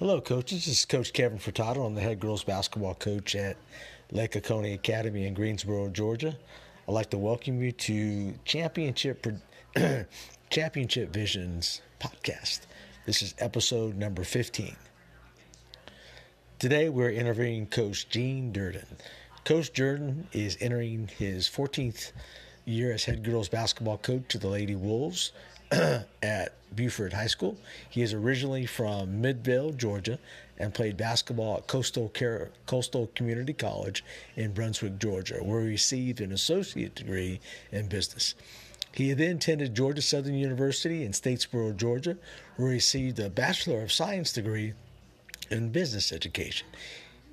Hello, coaches. This is Coach Kevin Furtado. I'm the head girls basketball coach at Lake Oconee Academy in Greensboro, Georgia. I'd like to welcome you to Championship Championship Visions podcast. This is episode number 15. Today we're interviewing Coach Gene Durden. Coach Durden is entering his 14th year as head girls basketball coach to the Lady Wolves at Buford High School. He is originally from Midville, Georgia, and played basketball at Coastal, Coastal Community College in Brunswick, Georgia, where he received an associate degree in business. He then attended Georgia Southern University in Statesboro, Georgia, where he received a Bachelor of Science degree in business education.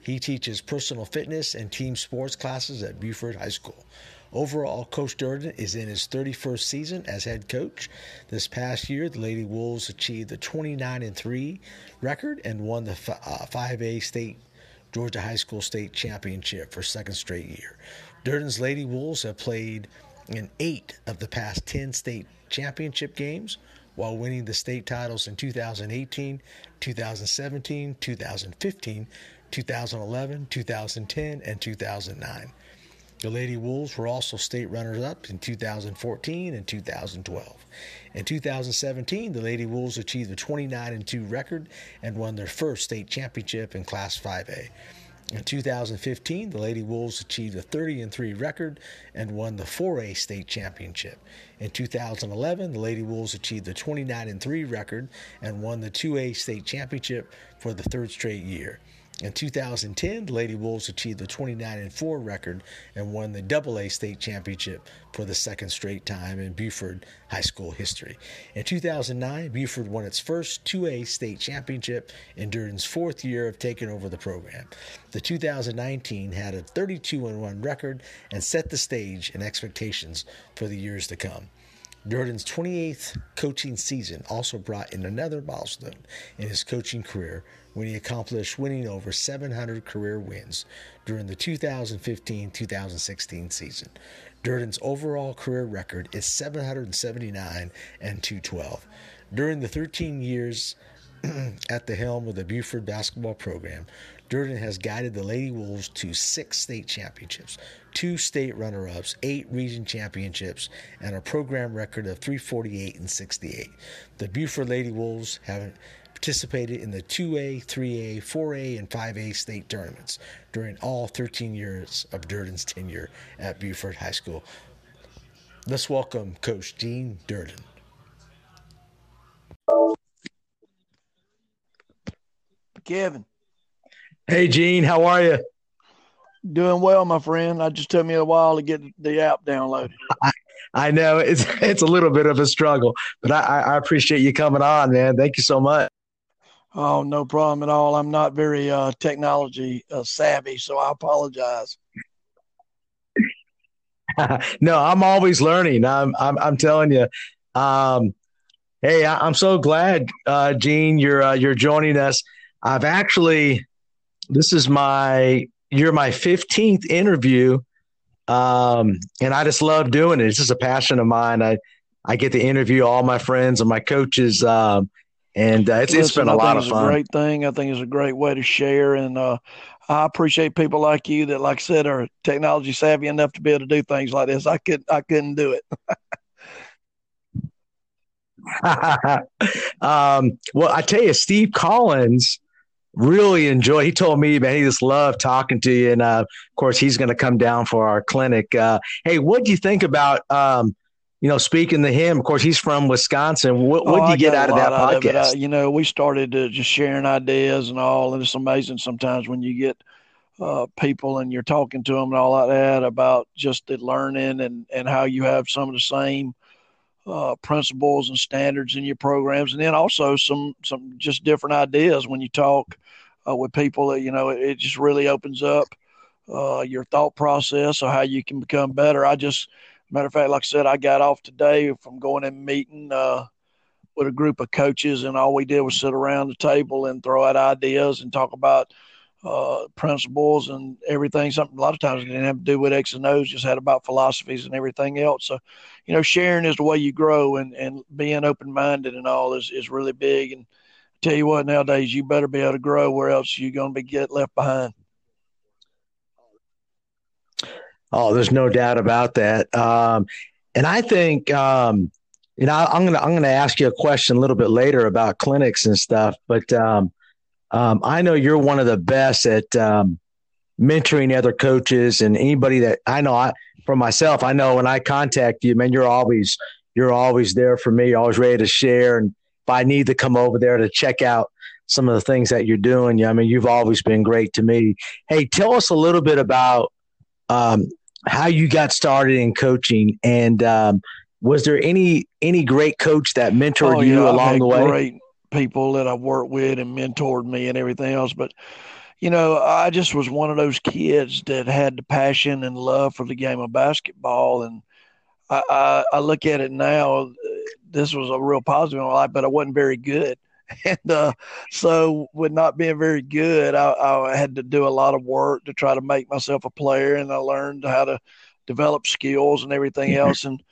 He teaches personal fitness and team sports classes at Buford High School. Overall, Coach Durden is in his 31st season as head coach. This past year, the Lady Wolves achieved a 29 3 record and won the 5A uh, state Georgia High School State Championship for second straight year. Durden's Lady Wolves have played in eight of the past 10 state championship games while winning the state titles in 2018, 2017, 2015, 2011, 2010, and 2009. The Lady Wolves were also state runners up in 2014 and 2012. In 2017, the Lady Wolves achieved a 29 2 record and won their first state championship in Class 5A. In 2015, the Lady Wolves achieved a 30 3 record and won the 4A state championship. In 2011, the Lady Wolves achieved a 29 3 record and won the 2A state championship for the third straight year. In 2010, the Lady Wolves achieved a 29 4 record and won the AA state championship for the second straight time in Buford high school history. In 2009, Buford won its first 2A state championship in Durden's fourth year of taking over the program. The 2019 had a 32 1 record and set the stage and expectations for the years to come. Durden's 28th coaching season also brought in another milestone in his coaching career when he accomplished winning over 700 career wins during the 2015 2016 season. Durden's overall career record is 779 and 212. During the 13 years at the helm of the Buford basketball program, Durden has guided the Lady Wolves to six state championships, two state runner ups, eight region championships, and a program record of 348 and 68. The Buford Lady Wolves have participated in the 2A, 3A, 4A, and 5A state tournaments during all 13 years of Durden's tenure at Buford High School. Let's welcome Coach Gene Durden. Kevin. Hey, Gene, how are you? Doing well, my friend. I just took me a while to get the app downloaded. I, I know it's it's a little bit of a struggle, but I, I appreciate you coming on, man. Thank you so much. Oh, no problem at all. I'm not very uh, technology uh, savvy, so I apologize. no, I'm always learning. I'm I'm, I'm telling you. Um, hey, I, am so glad, uh, Gene, you're uh, you're joining us. I've actually, this is my you're my 15th interview, um, and I just love doing it. It's just a passion of mine. I I get to interview all my friends and my coaches. Um, and uh, it's, Listen, it's been a lot of fun. a great thing. I think it's a great way to share, and uh, I appreciate people like you that, like I said, are technology savvy enough to be able to do things like this. I could, I couldn't do it. um, well, I tell you, Steve Collins really enjoy. He told me, man, he just loved talking to you, and uh, of course, he's going to come down for our clinic. Uh, hey, what do you think about? Um, you know, speaking to him, of course, he's from Wisconsin. What what oh, did you get out of that out podcast? Of you know, we started uh, just sharing ideas and all, and it's amazing sometimes when you get uh, people and you're talking to them and all like that about just the learning and and how you have some of the same uh, principles and standards in your programs, and then also some some just different ideas when you talk uh, with people. You know, it, it, just really opens up uh, your thought process or how you can become better. I just, matter of fact, like I said, I got off today from going and meeting uh, with a group of coaches, and all we did was sit around the table and throw out ideas and talk about uh, principles and everything. Something a lot of times it didn't have to do with X and O's, just had about philosophies and everything else. So, you know, sharing is the way you grow, and and being open minded and all is is really big. And I tell you what, nowadays you better be able to grow, where else you're going to be get left behind. Oh, there's no doubt about that. Um, and I think, um, you know, I'm gonna I'm gonna ask you a question a little bit later about clinics and stuff, but um, um, I know you're one of the best at um, mentoring other coaches and anybody that I know. I for myself, I know when I contact you, man, you're always you're always there for me, always ready to share. And if I need to come over there to check out some of the things that you're doing, yeah, I mean, you've always been great to me. Hey, tell us a little bit about um, how you got started in coaching, and um, was there any any great coach that mentored oh, you along the way? Great people that I've worked with and mentored me and everything else. But, you know, I just was one of those kids that had the passion and love for the game of basketball. And I, I, I look at it now, this was a real positive in my life, but I wasn't very good. And uh, so, with not being very good, I, I had to do a lot of work to try to make myself a player. And I learned how to develop skills and everything else. And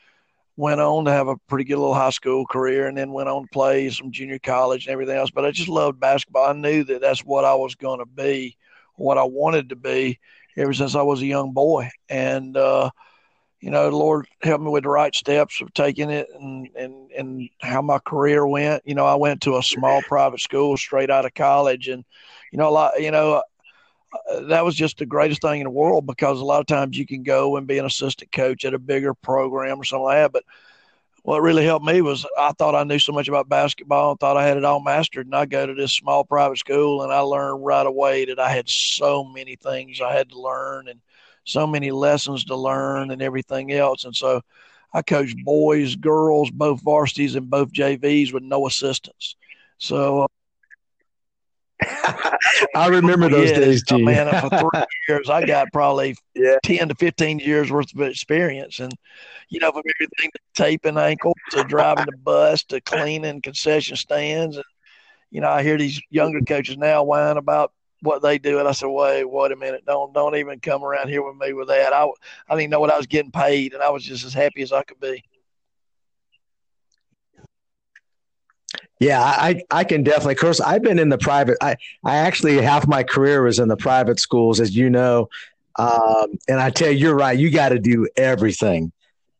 went on to have a pretty good little high school career and then went on to play some junior college and everything else. But I just loved basketball. I knew that that's what I was going to be, what I wanted to be ever since I was a young boy. And, uh, you know, the Lord helped me with the right steps of taking it and, and, and how my career went. You know, I went to a small private school straight out of college and, you know, a lot, you know, that was just the greatest thing in the world because a lot of times you can go and be an assistant coach at a bigger program or something like that. But what really helped me was I thought I knew so much about basketball and thought I had it all mastered. And I go to this small private school and I learned right away that I had so many things I had to learn and so many lessons to learn and everything else. And so I coached boys, girls, both varsities and both JVs with no assistants. So I remember those days, Gene. man, for three years, I got probably yeah. 10 to 15 years worth of experience. And, you know, from everything to taping ankles to driving the bus to cleaning concession stands. And, you know, I hear these younger coaches now whine about what they do. And I said, wait, wait a minute. Don't, don't even come around here with me with that. I, I didn't know what I was getting paid. And I was just as happy as I could be. Yeah, I, I can definitely. Of course, I've been in the private. I, I actually half my career was in the private schools, as you know. Um, and I tell you, you're right. You got to do everything,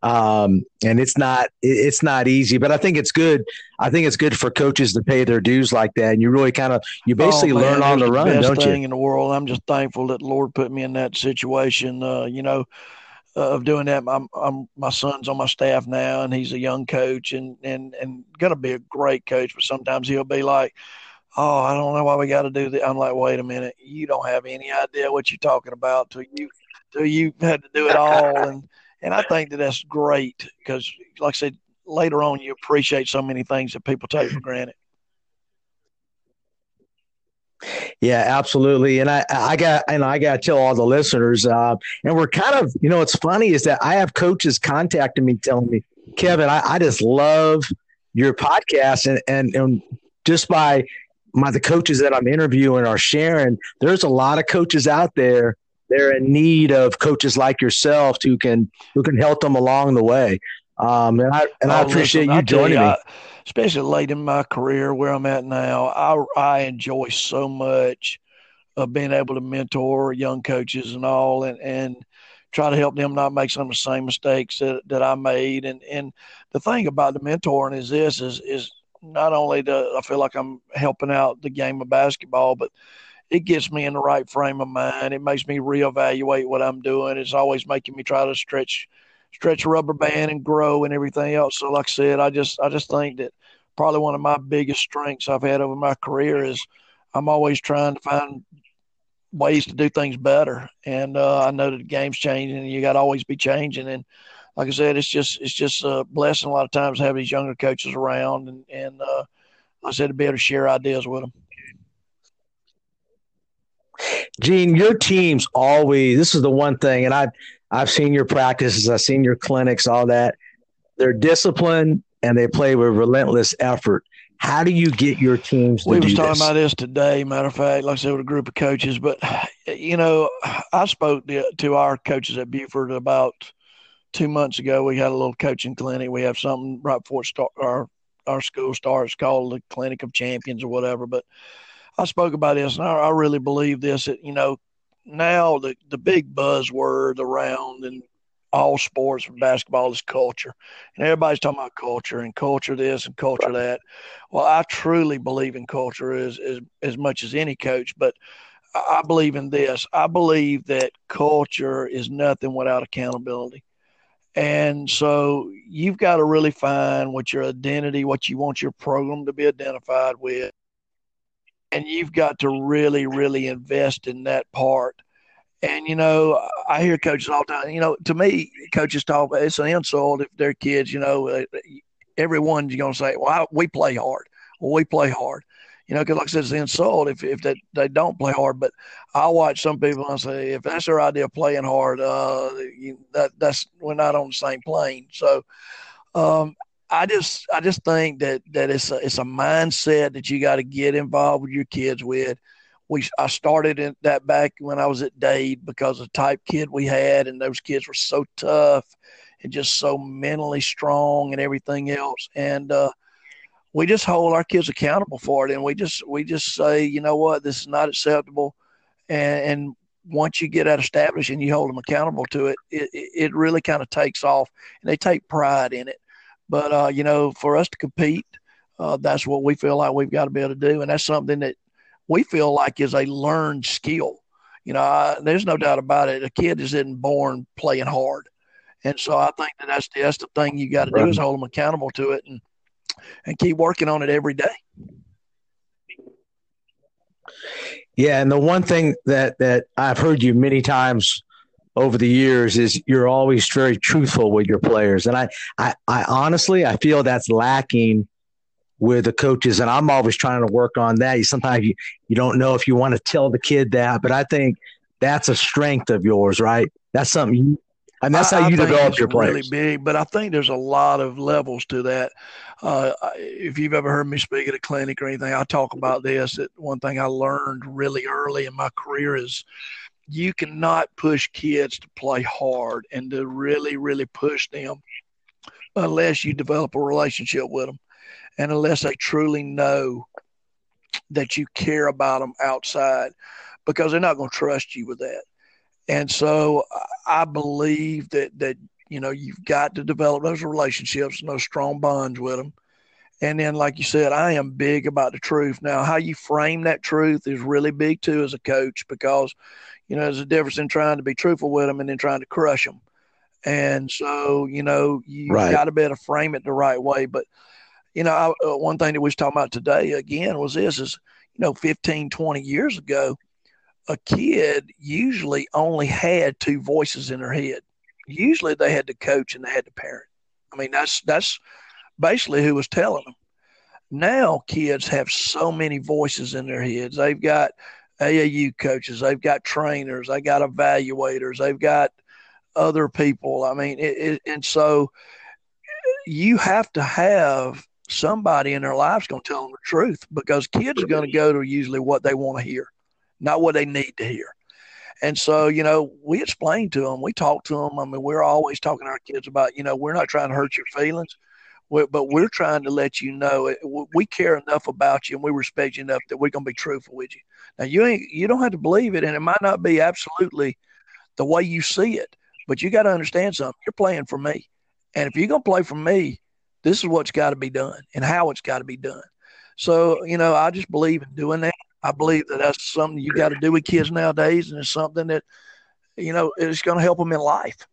um, and it's not it's not easy. But I think it's good. I think it's good for coaches to pay their dues like that, and you really kind of you basically oh, man, learn on the run, best don't thing you? In the world, I'm just thankful that the Lord put me in that situation. Uh, you know, of doing that. I'm, I'm, my son's on my staff now, and he's a young coach and and and going to be a great coach. But sometimes he'll be like, "Oh, I don't know why we got to do that." I'm like, "Wait a minute, you don't have any idea what you're talking about till you till you had to do it all." and and I think that that's great because, like I said, later on you appreciate so many things that people take for granted. Yeah, absolutely. And I, I got, and I got to tell all the listeners, uh, and we're kind of, you know, what's funny is that I have coaches contacting me telling me, Kevin, I, I just love your podcast. And, and, and just by my, the coaches that I'm interviewing are sharing, there's a lot of coaches out there. They're in need of coaches like yourself who can, who can help them along the way. Um, and I, and oh, I appreciate listen, you joining you, me. I, especially late in my career where I'm at now, I, I enjoy so much of being able to mentor young coaches and all and, and try to help them not make some of the same mistakes that, that I made. And, and the thing about the mentoring is this is, is not only do I feel like I'm helping out the game of basketball, but it gets me in the right frame of mind. It makes me reevaluate what I'm doing. It's always making me try to stretch – stretch a rubber band and grow and everything else. So, like I said, I just I just think that probably one of my biggest strengths I've had over my career is I'm always trying to find ways to do things better. And uh, I know that the game's changing, and you got to always be changing. And like I said, it's just it's just a blessing a lot of times to have these younger coaches around and and uh, like I said to be able to share ideas with them. Gene, your team's always this is the one thing, and I've I've seen your practices, I've seen your clinics, all that. They're disciplined and they play with relentless effort. How do you get your teams to we was talking this? about this today, matter of fact, like I said, with a group of coaches. But you know, I spoke to, to our coaches at Buford about two months ago. We had a little coaching clinic. We have something right before start, our our school starts called the Clinic of Champions or whatever. But I spoke about this, and I, I really believe this. That you know, now the the big buzzword around and all sports and basketball is culture. And everybody's talking about culture and culture this and culture that. Well, I truly believe in culture as, as, as much as any coach, but I believe in this. I believe that culture is nothing without accountability. And so you've got to really find what your identity, what you want your program to be identified with. And you've got to really, really invest in that part and you know, I hear coaches all the time. You know, to me, coaches talk. It's an insult if their kids. You know, uh, everyone's going to say, "Well, we play hard." Well, we play hard. You know, because like I said, it's an insult if if they, they don't play hard. But I watch some people and say, if that's their idea of playing hard, uh, you, that that's we're not on the same plane. So, um, I just I just think that that it's a, it's a mindset that you got to get involved with your kids with we I started in that back when I was at Dade because of the type kid we had, and those kids were so tough and just so mentally strong and everything else. And uh, we just hold our kids accountable for it, and we just we just say, you know what, this is not acceptable. And, and once you get that established and you hold them accountable to it, it, it really kind of takes off, and they take pride in it. But uh, you know, for us to compete, uh, that's what we feel like we've got to be able to do, and that's something that we feel like is a learned skill. You know, I, there's no doubt about it. A kid isn't born playing hard, and so I think that that's the, that's the thing you got to do is hold them accountable to it and and keep working on it every day. Yeah, and the one thing that that I've heard you many times over the years is you're always very truthful with your players, and I I, I honestly I feel that's lacking with the coaches, and I'm always trying to work on that. You sometimes you, you don't know if you want to tell the kid that, but I think that's a strength of yours, right? That's something you, and that's how I, you I develop your players. Really big, but I think there's a lot of levels to that. Uh, if you've ever heard me speak at a clinic or anything, I talk about this. That one thing I learned really early in my career is you cannot push kids to play hard and to really, really push them unless you develop a relationship with them and unless they truly know that you care about them outside because they're not going to trust you with that. And so I believe that that you know you've got to develop those relationships and those strong bonds with them. And then, like you said, I am big about the truth. Now, how you frame that truth is really big too as a coach because, you know, there's a difference in trying to be truthful with them and then trying to crush them. And so, you know, you right. got to be able to frame it the right way. But you know, I, uh, one thing that we was talking about today again was this is, you know, 15, 20 years ago, a kid usually only had two voices in their head. Usually they had the coach and they had the parent. I mean, that's, that's basically who was telling them. Now kids have so many voices in their heads. They've got AAU coaches, they've got trainers, they got evaluators, they've got other people. I mean, it, it, and so you have to have somebody in their life's going to tell them the truth because kids are going to go to usually what they want to hear, not what they need to hear. And so, you know, we explain to them, we talk to them. I mean, we're always talking to our kids about, you know, we're not trying to hurt your feelings, but we're trying to let you know eh, we care enough about you and we respect you enough that we're going to be truthful with you. Now, you ain't, you don't have to believe it, and it might not be absolutely the way you see it, but you got to understand something. You're playing for me, and if you're going to play for me, this is what's got to be done and how it's got to be done. So, you know, I just believe in doing that. I believe that that's something you got to do with kids nowadays, and it's something that, you know, is going to help them in life.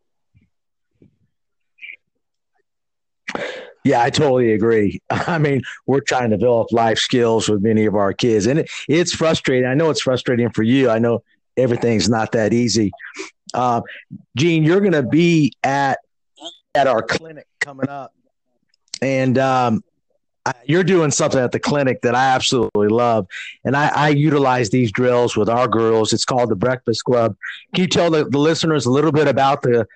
Yeah, I totally agree. I mean, we're trying to develop life skills with many of our kids, and it, it's frustrating. I know it's frustrating for you. I know everything's not that easy. Uh, Gene, you're going to be at at our clinic coming up, and um, you're doing something at the clinic that I absolutely love, and I, I, utilize these drills with our girls. It's called the Breakfast Club. Can you tell the, the listeners a little bit about the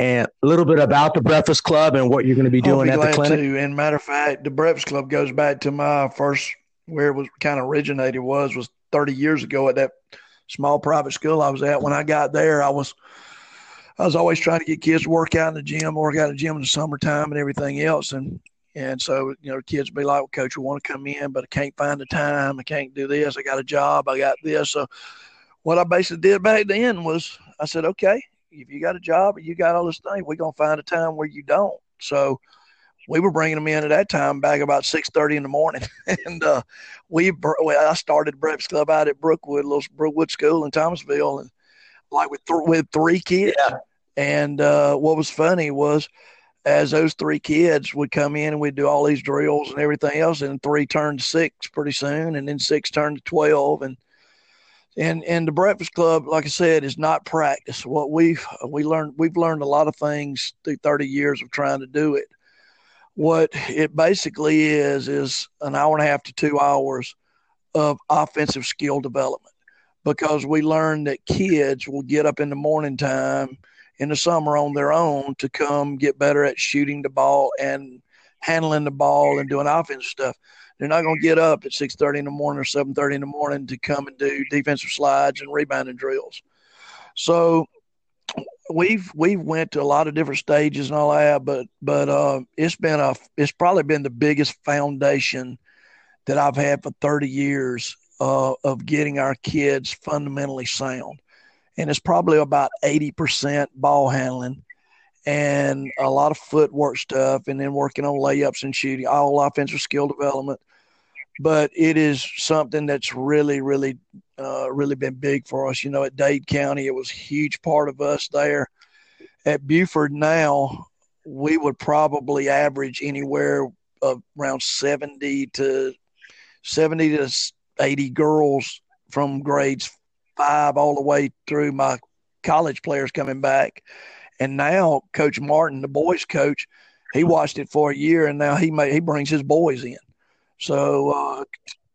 and a little bit about the Breakfast Club and what you're going to be doing be at the clinic? To. And matter of fact, the Breakfast Club goes back to my first where it was kind of originated was was 30 years ago at that small private school I was at. When I got there, I was I was always trying to get kids to work out in the gym, work out in the gym in the summertime and everything else. And and so, you know, kids be like, well, Coach, we want to come in, but I can't find the time. I can't do this. I got a job. I got this. So, what I basically did back then was I said, okay, if you got a job or you got all this thing, we're going to find a time where you don't. So, we were bringing them in at that time back about 6.30 in the morning. and uh, we, I started Breakfast Club out at Brookwood, little Brookwood School in Thomasville, and like with, th- with three kids. Yeah. And uh, what was funny was – as those three kids would come in and we'd do all these drills and everything else, and three turned six pretty soon, and then six turned to twelve, and and and the Breakfast Club, like I said, is not practice. What we've we learned we've learned a lot of things through thirty years of trying to do it. What it basically is is an hour and a half to two hours of offensive skill development because we learned that kids will get up in the morning time in the summer on their own to come get better at shooting the ball and handling the ball and doing offensive stuff. They're not going to get up at 6:30 in the morning or 7:30 in the morning to come and do defensive slides and rebounding drills. So we've we've went to a lot of different stages and all that, but but uh, it's been a it's probably been the biggest foundation that I've had for 30 years uh, of getting our kids fundamentally sound and it's probably about 80% ball handling and a lot of footwork stuff and then working on layups and shooting. All offensive skill development. But it is something that's really really uh, really been big for us. You know at dade county it was a huge part of us there. At buford now we would probably average anywhere of around 70 to 70 to 80 girls from grades five all the way through my college players coming back. And now Coach Martin, the boys coach, he watched it for a year, and now he may, he brings his boys in. So uh,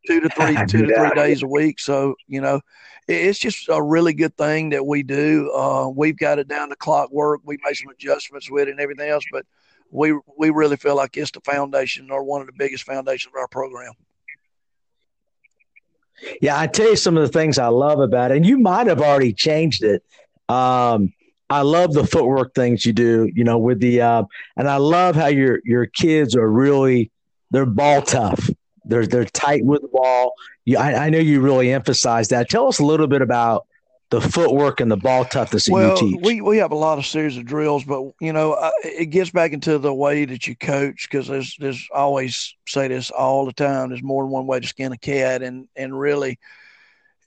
two to three two to three days a week. So you know, it's just a really good thing that we do. Uh, we've got it down to clockwork. We made some adjustments with it and everything else, but we we really feel like it's the foundation or one of the biggest foundations of our program. Yeah, I tell you some of the things I love about it, and you might have already changed it. Um, I love the footwork things you do, you know, with the uh, and I love how your your kids are really they're ball tough. They're they're tight with the ball. You, I, I know you really emphasize that. Tell us a little bit about the footwork and the ball toughness that well, you teach? We we have a lot of series of drills, but you know it gets back into the way that you coach because there's there's always say this all the time. There's more than one way to skin a cat, and and really,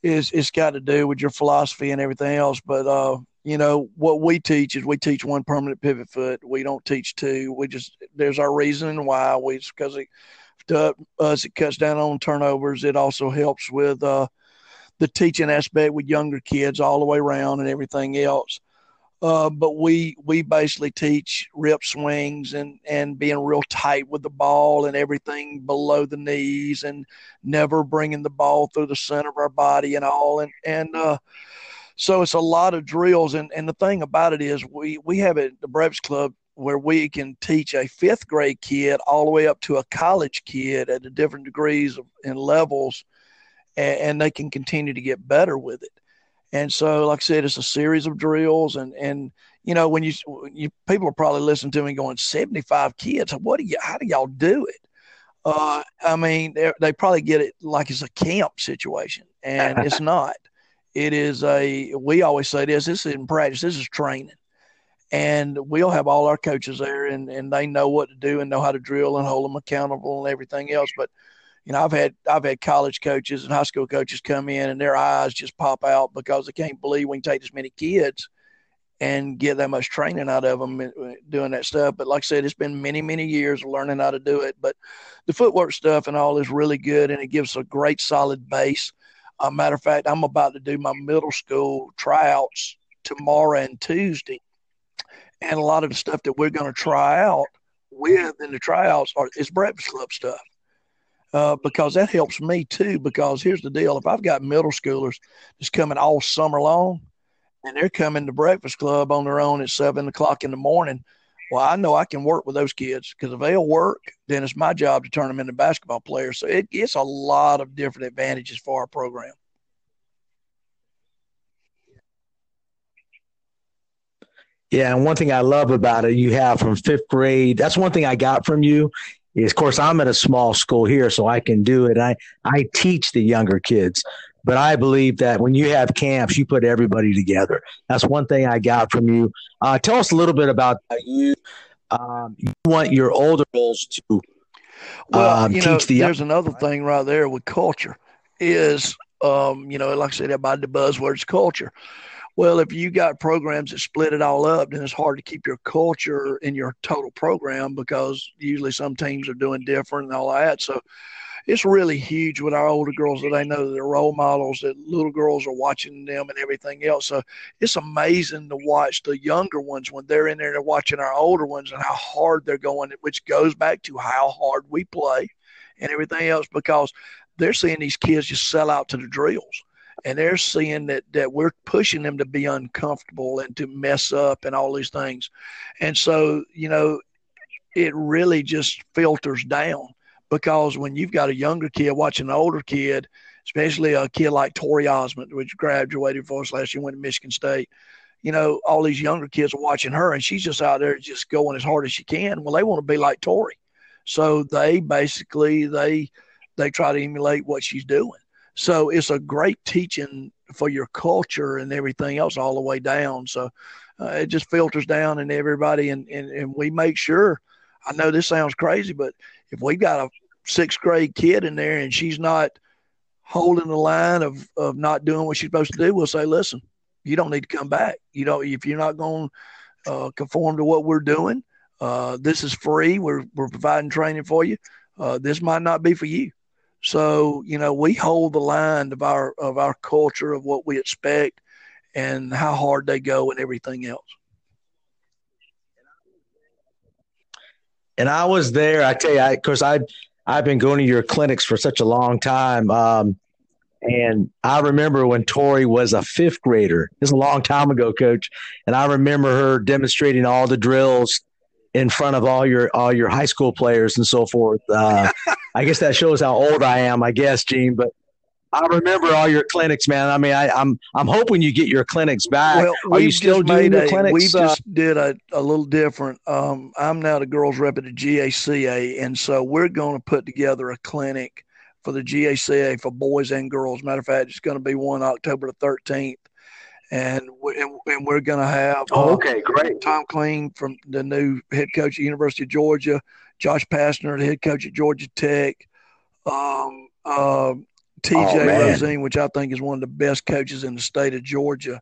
is it's got to do with your philosophy and everything else. But uh, you know what we teach is we teach one permanent pivot foot. We don't teach two. We just there's our reason why we because it to us it cuts down on turnovers. It also helps with uh the teaching aspect with younger kids all the way around and everything else. Uh, but we we basically teach rip swings and and being real tight with the ball and everything below the knees and never bringing the ball through the center of our body and all and and uh, so it's a lot of drills and and the thing about it is we we have it the Breakfast Club where we can teach a fifth grade kid all the way up to a college kid at the different degrees and levels and, and they can continue to get better with it. And so, like I said, it's a series of drills, and and you know when you, you people are probably listening to me going seventy five kids. What do you? How do y'all do it? Uh, I mean, they probably get it like it's a camp situation, and it's not. It is a. We always say this. This isn't practice. This is training, and we'll have all our coaches there, and and they know what to do and know how to drill and hold them accountable and everything else. But you know, I've had I've had college coaches and high school coaches come in and their eyes just pop out because they can't believe we can take this many kids and get that much training out of them uh, doing that stuff. But like I said, it's been many many years learning how to do it. But the footwork stuff and all is really good, and it gives a great solid base. A matter of fact, I'm about to do my middle school tryouts tomorrow and Tuesday. And a lot of the stuff that we're going to try out with in the tryouts are, is Breakfast Club stuff. Uh, because that helps me too. Because here's the deal: if I've got middle schoolers that's coming all summer long, and they're coming to Breakfast Club on their own at seven o'clock in the morning, well, I know I can work with those kids because if they'll work, then it's my job to turn them into basketball players. So it gets a lot of different advantages for our program. Yeah, and one thing I love about it, you have from fifth grade. That's one thing I got from you. Is of course I'm at a small school here, so I can do it. I I teach the younger kids, but I believe that when you have camps, you put everybody together. That's one thing I got from you. Uh, tell us a little bit about you. Um, you want your older girls to well, um, you know, the there's another thing right there with culture is, um, you know, like I said, about the buzzwords culture. Well, if you got programs that split it all up, then it's hard to keep your culture in your total program because usually some teams are doing different and all that. So it's really huge with our older girls that they know that they're role models, that little girls are watching them and everything else. So it's amazing to watch the younger ones when they're in there, they're watching our older ones and how hard they're going, which goes back to how hard we play and everything else because they're seeing these kids just sell out to the drills. And they're seeing that that we're pushing them to be uncomfortable and to mess up and all these things. And so you know it really just filters down because when you've got a younger kid watching an older kid especially a kid like tori ozment which graduated for us last year went to michigan state you know all these younger kids are watching her and she's just out there just going as hard as she can well they want to be like tori so they basically they they try to emulate what she's doing so it's a great teaching for your culture and everything else all the way down. So uh, it just filters down and everybody, and, and, and we make sure. I know this sounds crazy, but if we've got a sixth grade kid in there and she's not holding the line of, of not doing what she's supposed to do, we'll say, listen, you don't need to come back. You know, if you're not going to uh, conform to what we're doing, uh, this is free. We're, we're providing training for you. Uh, this might not be for you. So, you know, we hold the line of our of our culture of what we expect and how hard they go and everything else. And I was there. I tell you, I because I I've been going to your clinics for such a long time. Um, and I remember when Tori was a fifth grader. This is a long time ago, Coach. And I remember her demonstrating all the drills in front of all your all your high school players and so forth. Uh, I guess that shows how old I am, I guess, Gene. But I remember all your clinics, man. I mean, I, am I'm, I'm hoping you get your clinics back. Well, Are you still doing the clinics? We uh, just did a, a little different. Um, I'm now the girls rep at the GACA, and so we're going to put together a clinic for the GACA for boys and girls. Matter of fact, it's going to be one October the 13th and we, and we're going to have oh, okay, great. Tom Crean from the new head coach at University of Georgia, Josh Pastner, the head coach at Georgia Tech, um, uh, TJ oh, Rosene, which I think is one of the best coaches in the state of Georgia.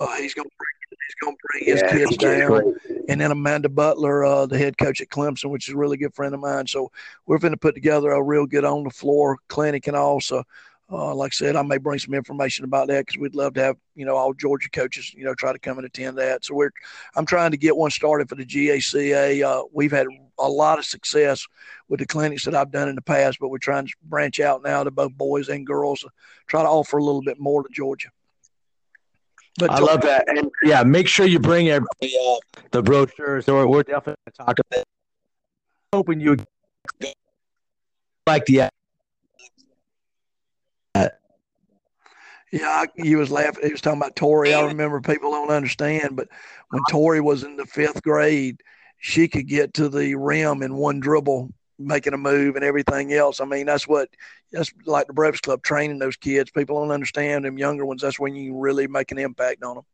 Uh, he's going to bring, he's going to bring yeah, his kids down, and then Amanda Butler, uh, the head coach at Clemson, which is a really good friend of mine. So we're going to put together a real good on the floor clinic and also uh, like I said, I may bring some information about that because we'd love to have you know all Georgia coaches you know try to come and attend that. So we're I'm trying to get one started for the GACA. Uh, we've had a lot of success with the clinics that I've done in the past, but we're trying to branch out now to both boys and girls, try to offer a little bit more to Georgia. But I love that, and yeah, make sure you bring everybody uh, the brochures. So we're definitely talking. About hoping you like the Yeah, he was laughing. He was talking about Tori. I remember people don't understand, but when Tori was in the fifth grade, she could get to the rim in one dribble, making a move and everything else. I mean, that's what that's like the Breakfast Club training those kids. People don't understand them younger ones. That's when you really make an impact on them.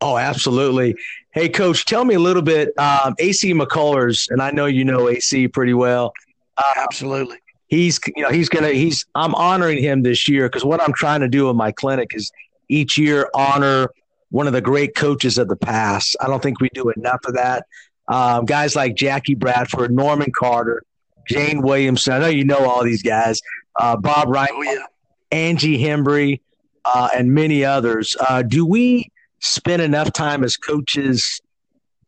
Oh, absolutely. Hey, Coach, tell me a little bit. Um, AC McCullers, and I know you know AC pretty well. Uh, absolutely he's you know he's gonna he's I'm honoring him this year because what I'm trying to do in my clinic is each year honor one of the great coaches of the past. I don't think we do enough of that. Um, guys like Jackie Bradford, Norman Carter, Jane Williamson. I know you know all these guys. Uh, Bob Wright, oh, yeah. Angie Hembry, uh, and many others. Uh, do we spend enough time as coaches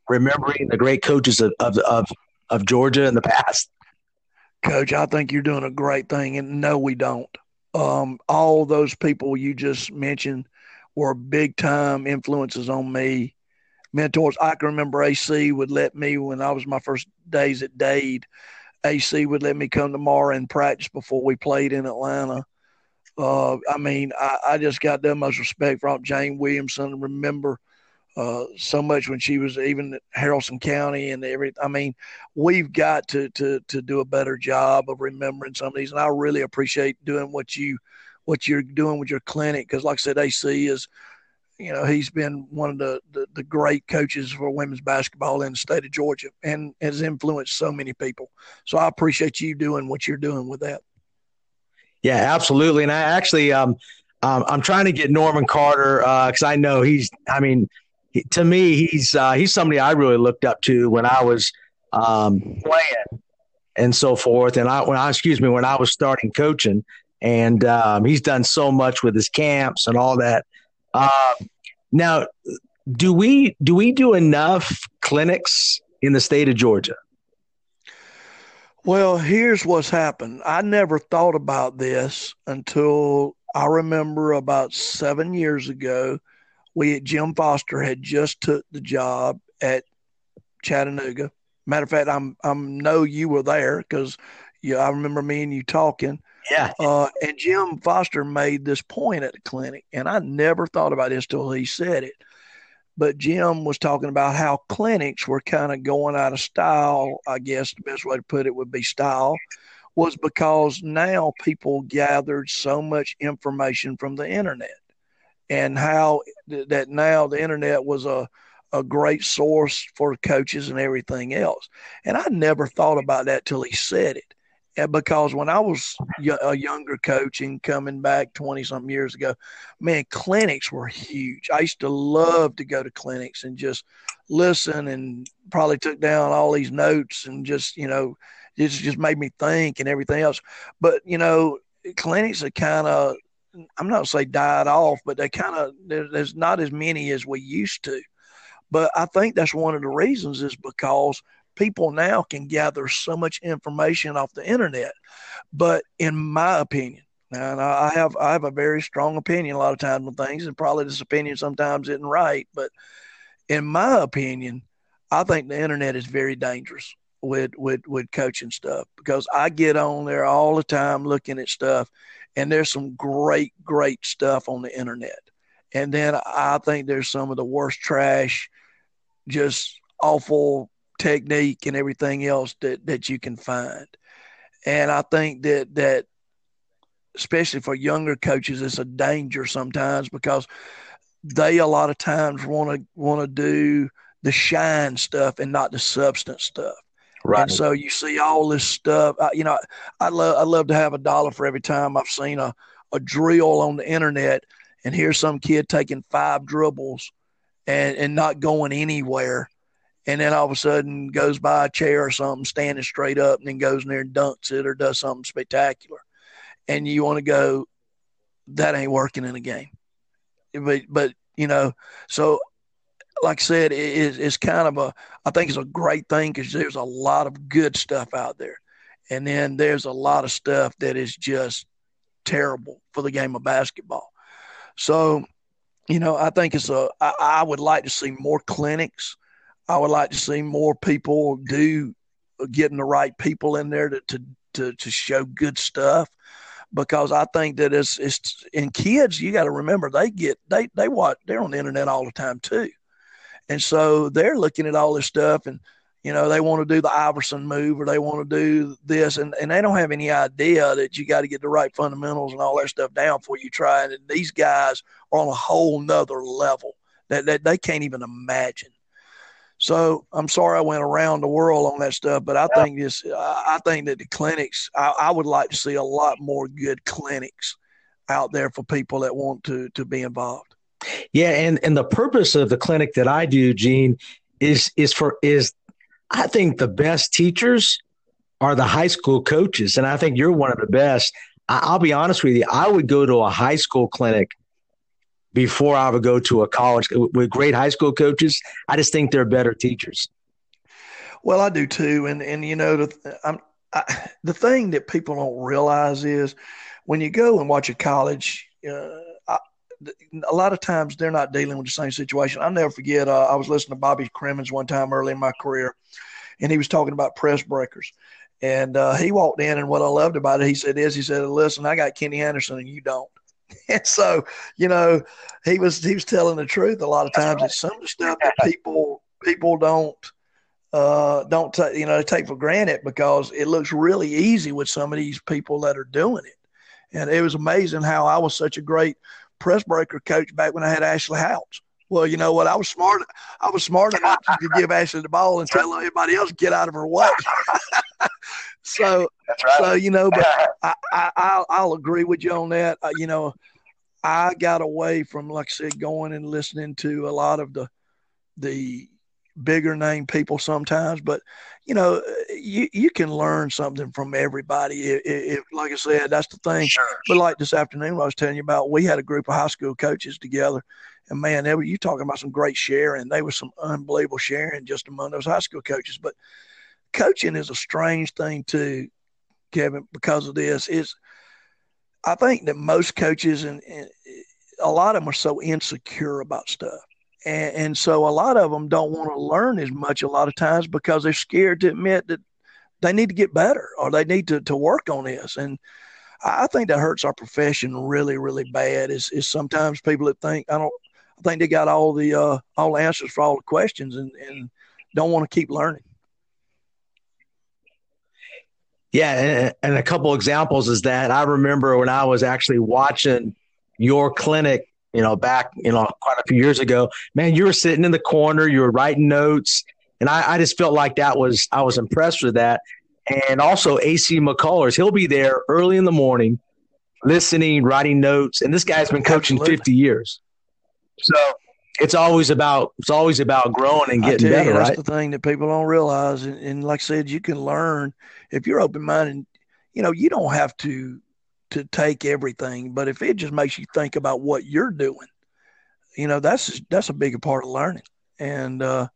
remembering the great coaches of, of, of, of Georgia in the past? Coach, I think you're doing a great thing, and no, we don't. Um, all those people you just mentioned were big time influences on me, mentors. I can remember AC would let me when I was my first days at Dade. AC would let me come to tomorrow and practice before we played in Atlanta. Uh, I mean, I, I, just got that much respect for Jane Williamson. Remember uh, so much when she was even at Haralson County and every. I mean, we've got to to to do a better job of remembering some of these, and I really appreciate doing what you what you're doing with your clinic because, like I said, AC is. You know, he's been one of the, the, the great coaches for women's basketball in the state of Georgia and has influenced so many people. So I appreciate you doing what you're doing with that. Yeah, absolutely. And I actually, um, um, I'm trying to get Norman Carter because uh, I know he's. I mean, to me, he's uh, he's somebody I really looked up to when I was um, playing and so forth. And I, when I, excuse me, when I was starting coaching, and um, he's done so much with his camps and all that. Uh, now, do we do we do enough clinics in the state of Georgia? Well, here's what's happened. I never thought about this until I remember about seven years ago. We Jim Foster had just took the job at Chattanooga. Matter of fact, I'm I'm know you were there because yeah, I remember me and you talking. Yeah. Uh, and Jim Foster made this point at the clinic, and I never thought about this till he said it but Jim was talking about how clinics were kind of going out of style. I guess the best way to put it would be style, was because now people gathered so much information from the internet, and how that now the internet was a a great source for coaches and everything else. And I never thought about that till he said it because when I was a younger coach and coming back 20 something years ago, man, clinics were huge. I used to love to go to clinics and just listen and probably took down all these notes and just, you know, it just made me think and everything else. But, you know, clinics are kind of, I'm not say died off, but they kind of, there's not as many as we used to. But I think that's one of the reasons is because – people now can gather so much information off the internet. But in my opinion, and I have I have a very strong opinion a lot of times on things, and probably this opinion sometimes isn't right. But in my opinion, I think the internet is very dangerous with with with coaching stuff because I get on there all the time looking at stuff, and there's some great great stuff on the internet, and then I think there's some of the worst trash, just awful technique and everything else that, that you can find. And I think that that especially for younger coaches, it's a danger sometimes because they a lot of times want to want to do the shine stuff and not the substance stuff. Right. And so you see all this stuff. I, you know, I love I love to have a dollar for every time I've seen a a drill on the internet and here's some kid taking five dribbles and and not going anywhere and then all of a sudden goes by a chair or something, standing straight up, and then goes in there and dunks it or does something spectacular. And you want to go, that ain't working in a game. But but you know, so like I said, it, it's kind of a I think it's a great thing because there's a lot of good stuff out there, and then there's a lot of stuff that is just terrible for the game of basketball. So, you know, I think it's a I, I would like to see more clinics. I would like to see more people do uh, getting the right people in there to to to, to show good stuff. Because I think that it's it's in kids you got to remember they get they they watch they're on the internet all the time too, and so they're looking at all this stuff and you know they want to do the Iverson move or they want to do this and, and they don't have any idea that you got to get the right fundamentals and all that stuff down before you try and these guys are on a whole nother level that, that they can't even imagine so I'm sorry I went around the world on that stuff, but I yeah. think this. I think that the clinics. I, I, would like to see a lot more good clinics out there for people that want to to be involved. Yeah, and and the purpose of the clinic that I do, Gene, is is for is I think the best teachers are the high school coaches, and I think you're one of the best. I, I'll be honest with you. I would go to a high school clinic before I would go to a college with great high school coaches. I just think they're better teachers. Well, I do too, and and you know the I, the thing that people don't realize is when you go and watch a college. Uh, a lot of times they're not dealing with the same situation. I'll never forget. Uh, I was listening to Bobby Cremins one time early in my career, and he was talking about press breakers. And uh, he walked in, and what I loved about it, he said, "Is he said, listen, I got Kenny Anderson, and you don't." And so, you know, he was he was telling the truth. A lot of times, it's some of the stuff that people people don't uh, don't take you know take for granted because it looks really easy with some of these people that are doing it. And it was amazing how I was such a great press breaker coach back when I had Ashley Houts. Well, you know what? I was smart. I was smart enough to give Ashley the ball and tell everybody else get out of her way. so, right. so you know, but I, I, I'll agree with you on that. Uh, you know, I got away from, like I said, going and listening to a lot of the the bigger name people sometimes, but you know, you you can learn something from everybody. If, if like I said, that's the thing. Sure. But like this afternoon, I was telling you about, we had a group of high school coaches together, and man, they were you talking about some great sharing. They were some unbelievable sharing just among those high school coaches. But coaching is a strange thing too, Kevin, because of this. Is I think that most coaches and, and a lot of them are so insecure about stuff and, and so a lot of them don't want to learn as much a lot of times because they're scared to admit that they need to get better or they need to, to work on this. And I think that hurts our profession really, really bad. Is is sometimes people that think I don't I think they got all the uh, all the answers for all the questions and, and don't want to keep learning. Yeah, and, a couple examples is that I remember when I was actually watching your clinic you know, back, you know, quite a few years ago, man, you were sitting in the corner, you were writing notes. And I, I just felt like that was, I was impressed with that. And also AC McCullers, he'll be there early in the morning, listening, writing notes. And this guy's been coaching Absolutely. 50 years. So it's always about, it's always about growing and getting better, you, that's right? the thing that people don't realize. And, and like I said, you can learn if you're open minded, you know, you don't have to to take everything, but if it just makes you think about what you're doing, you know, that's that's a bigger part of learning. And uh,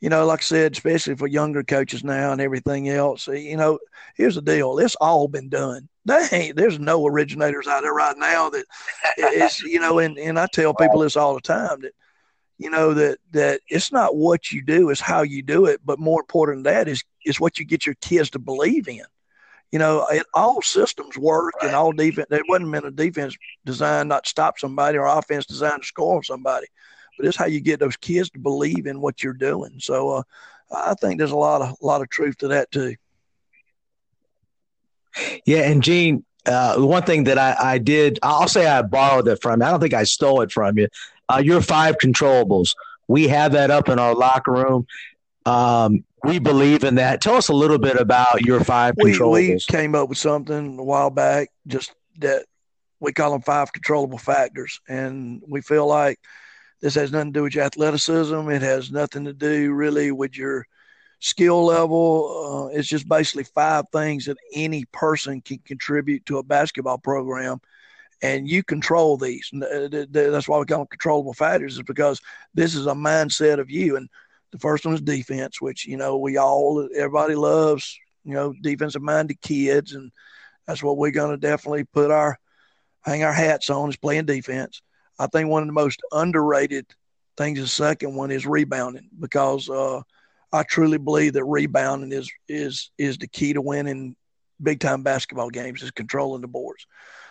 you know, like I said, especially for younger coaches now and everything else, you know, here's the deal: it's all been done. They ain't, there's no originators out there right now that it's you know, and and I tell people this all the time that you know that that it's not what you do, it's how you do it. But more important than that is is what you get your kids to believe in you know, it, all systems work right. and all defense. It wasn't been a defense designed not to stop somebody or offense designed to score on somebody, but it's how you get those kids to believe in what you're doing. So uh, I think there's a lot of a lot of truth to that too. Yeah, and Gene, uh, one thing that I, I did, I'll say I borrowed it from you. I don't think I stole it from you. Uh, your five controllables. We have that up in our locker room. Um, we believe in that. Tell us a little bit about your five we, controllables. We came up with something a while back, just that we call them five controllable factors, and we feel like this has nothing to do with your athleticism. It has nothing to do really with your skill level. Uh, it's just basically five things that any person can contribute to a basketball program and you control these. That's why we call them controllable factors, is because this is a mindset of you. And the first one is defense, which you know we all everybody loves. You know, defensive minded kids, and that's what we're going to definitely put our hang our hats on is playing defense. I think one of the most underrated things, the second one is rebounding because uh, I truly believe that rebounding is is is the key to winning big time basketball games is controlling the boards.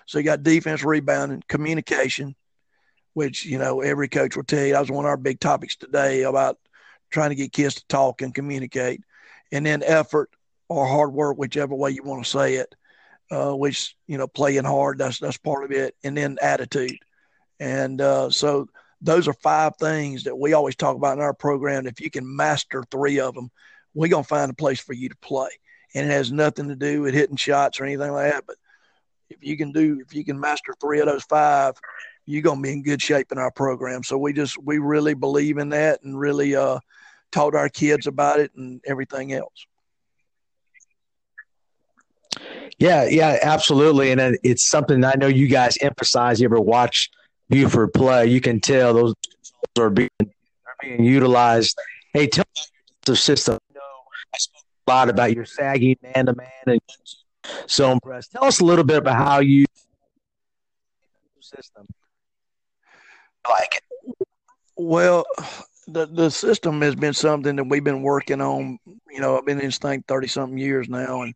So you got defense, rebounding, communication, which you know every coach will tell you. That was one of our big topics today about trying to get kids to talk and communicate, and then effort or hard work, whichever way you want to say it, uh, which you know playing hard that's that's part of it, and then attitude, and uh, so those are five things that we always talk about in our program. If you can master three of them, we're gonna find a place for you to play, and it has nothing to do with hitting shots or anything like that, but if you can do if you can master three of those five you're going to be in good shape in our program. So we just, we really believe in that and really uh, taught our kids about it and everything else. Yeah, yeah, absolutely. And it's something I know you guys emphasize. You ever watch Buford play. You can tell those are being are being utilized. Hey, tell me the system. You know, I spoke a lot about your sagging man to man and zone press. Tell us a little bit about how you system like it. Well, the the system has been something that we've been working on. You know, I've been in this thing thirty something years now, and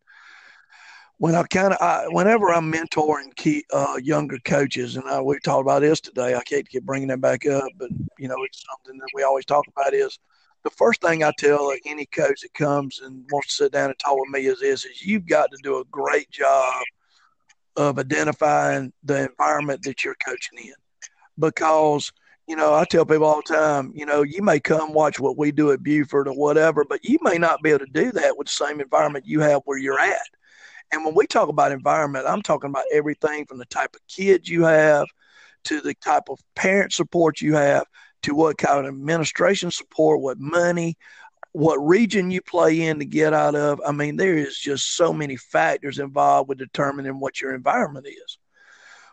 when I kind of, whenever I'm mentoring key uh, younger coaches, and I, we talked about this today, I can't keep bringing that back up, but you know, it's something that we always talk about is the first thing I tell any coach that comes and wants to sit down and talk with me is this: is you've got to do a great job of identifying the environment that you're coaching in, because you know, I tell people all the time, you know, you may come watch what we do at Buford or whatever, but you may not be able to do that with the same environment you have where you're at. And when we talk about environment, I'm talking about everything from the type of kids you have to the type of parent support you have to what kind of administration support, what money, what region you play in to get out of. I mean, there is just so many factors involved with determining what your environment is.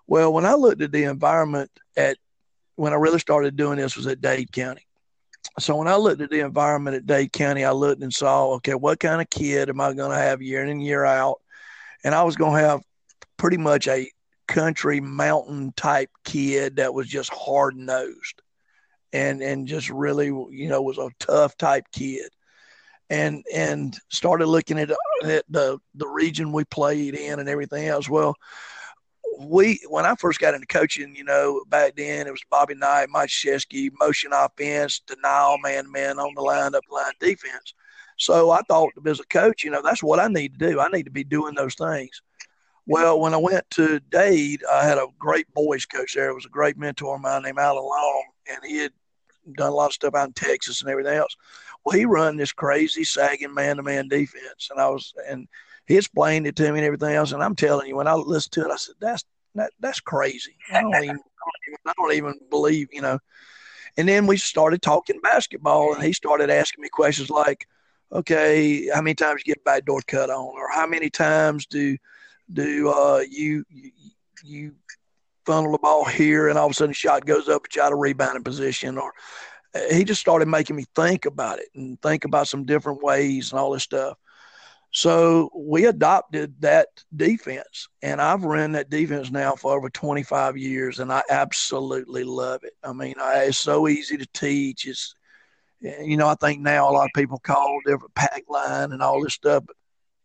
Well, when I looked at the environment at when I really started doing this was at Dade County. So when I looked at the environment at Dade County, I looked and saw, okay, what kind of kid am I going to have year in and year out? and I was going to have pretty much a country mountain type kid that was just hard nosed and and just really you know was a tough type kid and and started looking at, at the the region we played in and everything else well we when I first got into coaching, you know, back then it was Bobby Knight, Mike Krzyzewski, motion offense, denial, man man on the line, up line defense. So I thought as a coach, you know, that's what I need to do. I need to be doing those things. Well, when I went to Dade, I had a great boys coach there. It was a great mentor of mine named Alan Long, and he had done a lot of stuff out in Texas and everything else. Well, he run this crazy sagging man-to-man defense, and I was and he explained it to me and everything else. And I'm telling you, when I listened to it, I said, "That's that, that's crazy. I don't even I don't even believe you know." And then we started talking basketball, and he started asking me questions like, okay, how many times you get a backdoor cut on, or how many times do do uh, you, you you funnel the ball here, and all of a sudden the shot goes up, you out of rebounding position, or uh, he just started making me think about it and think about some different ways and all this stuff. So we adopted that defense, and I've run that defense now for over 25 years, and I absolutely love it. I mean, I, it's so easy to teach. It's you know, I think now a lot of people call different pack line and all this stuff, but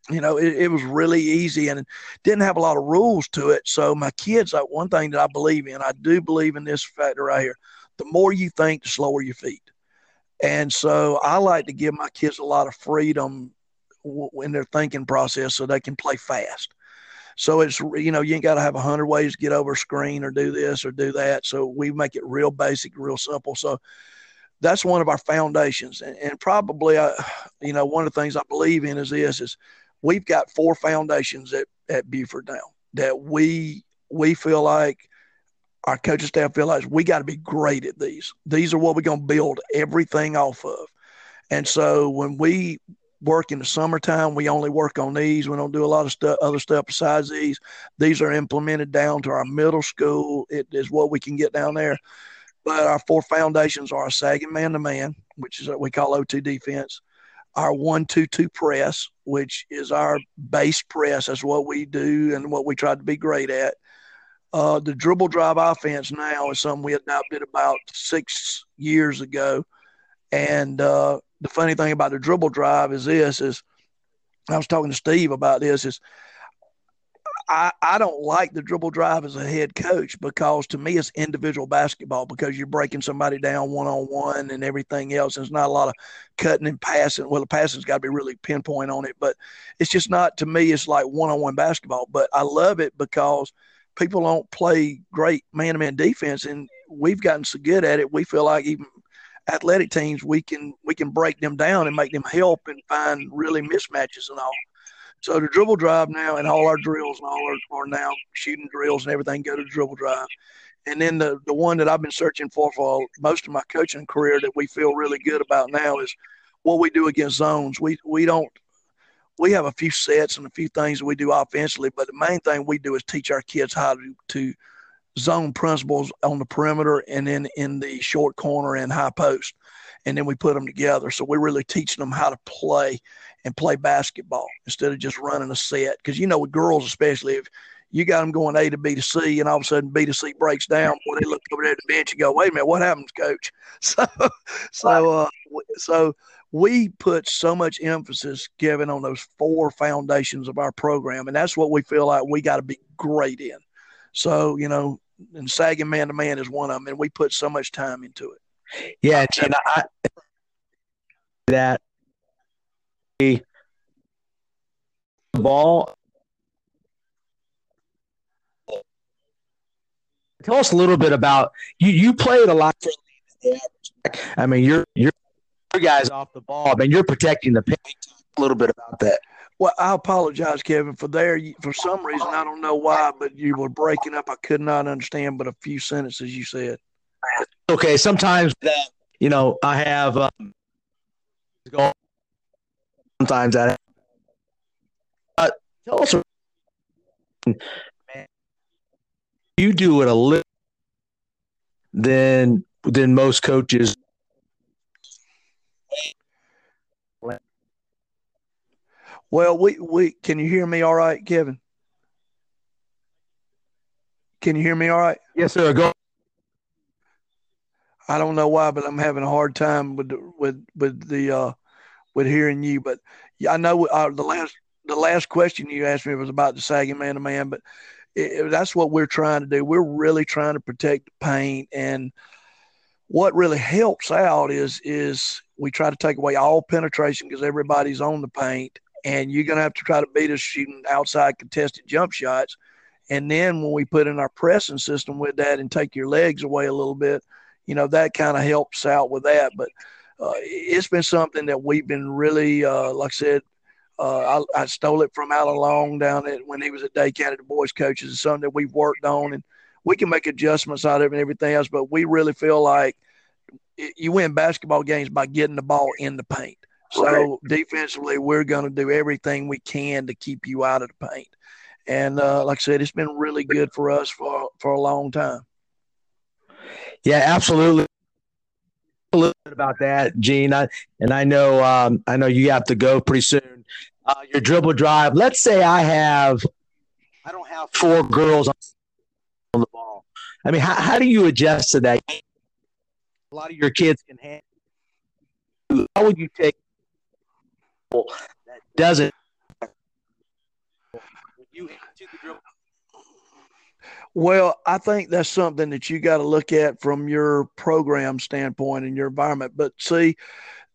you know, it, it, was really easy and didn't have a lot of rules to it. So my kids, like one thing that I believe in, I do believe in this factor right here. The more you think, the slower your feet. And so I like to give my kids a lot of freedom in their thinking process so they can play fast. So it's, you know, you ain't got to have a hundred ways to get over screen or do this or do that. So we make it real basic, real simple. So that's one of our foundations. And, and probably, uh, you know, one of the things I believe in is this: is we've got four foundations at, at Buford now that we we feel like our coaching staff feel like we got to be great at these. These are what we're going to build everything off of. And so when we work in the summertime, we only work on these. We don't do a lot of stuff, other stuff besides these. These are implemented down to our middle school. It is what we can get down there. But our four foundations are a sagging man to man, which is what we call O2 defense, our one two two press, which is our base press. That's what we do and what we try to be great at. Uh, the dribble drive offense now is something we adopted about six years ago. And uh, the funny thing about the dribble drive is this: is I was talking to Steve about this. Is I, I don't like the dribble drive as a head coach because to me it's individual basketball because you're breaking somebody down one on one and everything else. There's not a lot of cutting and passing. Well, the passing's got to be really pinpoint on it, but it's just not to me. It's like one on one basketball. But I love it because people don't play great man to man defense, and we've gotten so good at it. We feel like even athletic teams we can we can break them down and make them help and find really mismatches and all. So the dribble drive now and all our drills and all our are now shooting drills and everything go to dribble drive. And then the, the one that I've been searching for for most of my coaching career that we feel really good about now is what we do against zones. We we don't we have a few sets and a few things that we do offensively, but the main thing we do is teach our kids how to to zone principles on the perimeter and then in the short corner and high post. And then we put them together. So we're really teaching them how to play and play basketball instead of just running a set. Because, you know, with girls, especially, if you got them going A to B to C and all of a sudden B to C breaks down, boy, they look over there at the bench and go, wait a minute, what happens, coach? So, so, uh, so we put so much emphasis given on those four foundations of our program. And that's what we feel like we got to be great in. So, you know, and sagging man to man is one of them, and we put so much time into it. Yeah, Gina, I, that the ball. Tell us a little bit about you. You played a lot. for I mean, you're you're guys off the ball. I mean, you're protecting the paint. A little bit about that. Well, I apologize, Kevin, for there. For some reason, I don't know why, but you were breaking up. I could not understand but a few sentences you said. Okay, sometimes that you know I have. Um, sometimes I. Uh, tell us, you do it a little than than most coaches Well, we we can you hear me all right, Kevin? Can you hear me all right? Yes, sir. Go. I don't know why, but I'm having a hard time with the, with with the uh, with hearing you. But yeah, I know uh, the last the last question you asked me was about the sagging man to man, but it, that's what we're trying to do. We're really trying to protect the paint, and what really helps out is is we try to take away all penetration because everybody's on the paint, and you're going to have to try to beat us shooting outside contested jump shots. And then when we put in our pressing system with that and take your legs away a little bit, you know, that kind of helps out with that. But uh, it's been something that we've been really, uh, like I said, uh, I, I, stole it from Alan Long down at when he was at Dade County, boys coaches. It's something that we've worked on, and we can make adjustments out of it and everything else. But we really feel like you win basketball games by getting the ball in the paint. So right. defensively, we're going to do everything we can to keep you out of the paint. And uh, like I said, it's been really good for us for for a long time. Yeah, absolutely. A little bit about that, Gene. I, and I know um, I know you have to go pretty soon. Uh, your dribble drive. Let's say I have, I don't have four girls on the ball. I mean, how, how do you adjust to that? A lot of your kids can handle. How would you take that doesn't well, I think that's something that you got to look at from your program standpoint and your environment. But see,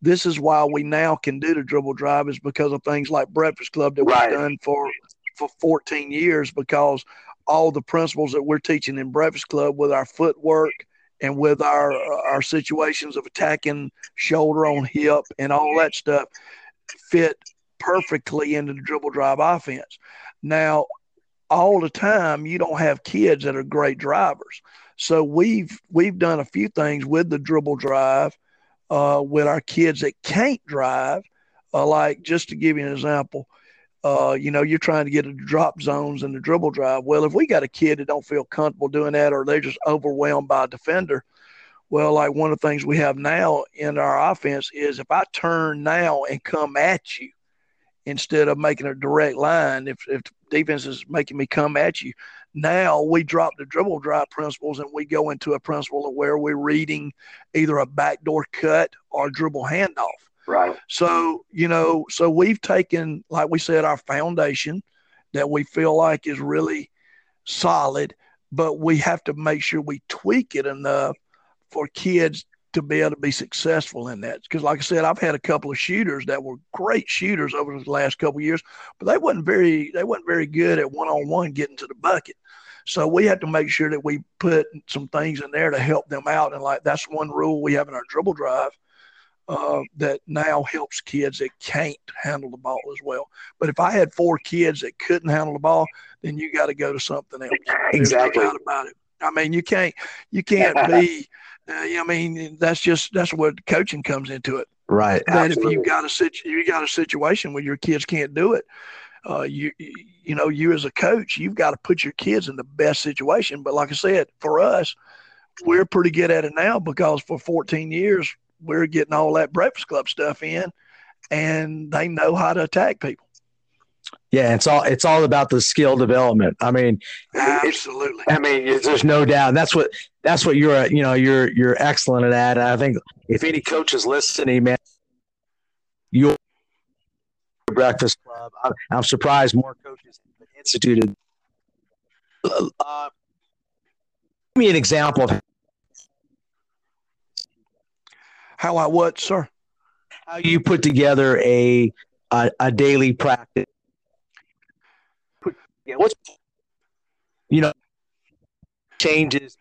this is why we now can do the dribble drive is because of things like Breakfast Club that right. we've done for for 14 years because all the principles that we're teaching in Breakfast Club with our footwork and with our our situations of attacking shoulder on hip and all that stuff fit perfectly into the dribble drive offense. Now, all the time, you don't have kids that are great drivers. So we've we've done a few things with the dribble drive uh, with our kids that can't drive. Uh, like just to give you an example, uh, you know, you're trying to get a drop zones in the dribble drive. Well, if we got a kid that don't feel comfortable doing that, or they're just overwhelmed by a defender, well, like one of the things we have now in our offense is if I turn now and come at you instead of making a direct line, if, if defense is making me come at you, now we drop the dribble drive principles and we go into a principle of where we're reading either a backdoor cut or dribble handoff. Right. So, you know, so we've taken, like we said, our foundation that we feel like is really solid, but we have to make sure we tweak it enough for kids to be able to be successful in that. Because, like I said, I've had a couple of shooters that were great shooters over the last couple of years, but they wasn't very they wasn't very good at one on one getting to the bucket. So we have to make sure that we put some things in there to help them out. And like that's one rule we have in our dribble drive uh, that now helps kids that can't handle the ball as well. But if I had four kids that couldn't handle the ball, then you got to go to something else. Exactly. No about it. I mean, you can't you can't be I mean, that's just that's what coaching comes into it. Right. That if you got a situ- you got a situation where your kids can't do it, uh, you you know you as a coach you've got to put your kids in the best situation but like i said for us we're pretty good at it now because for 14 years we're getting all that breakfast club stuff in and they know how to attack people yeah, it's all it's all about the skill development. I mean, absolutely. I mean, there's no doubt. And that's what that's what you're you know you're you're excellent at that. I think if any coach is listening, man, your breakfast club. I'm, I'm surprised more coaches have instituted. Uh, give me an example of how I what, sir? How you put together a a, a daily practice Put, yeah, what's you know changes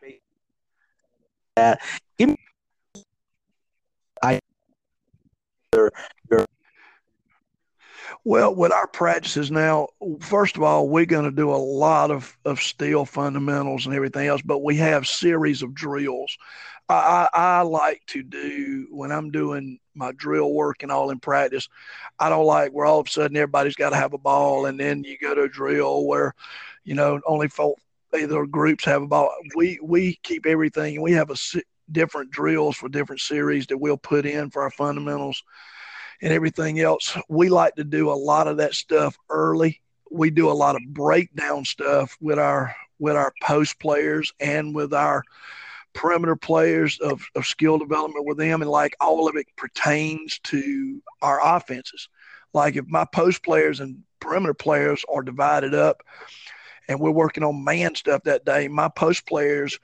that give me I well, with our practices now, first of all, we're going to do a lot of, of steel fundamentals and everything else, but we have series of drills. I, I, I like to do when I'm doing my drill work and all in practice. I don't like where all of a sudden everybody's got to have a ball and then you go to a drill where, you know, only folk, either groups have about. We we keep everything. We have a different drills for different series that we'll put in for our fundamentals and everything else. We like to do a lot of that stuff early. We do a lot of breakdown stuff with our with our post players and with our perimeter players of, of skill development with them and like all of it pertains to our offenses like if my post players and perimeter players are divided up and we're working on man stuff that day my post players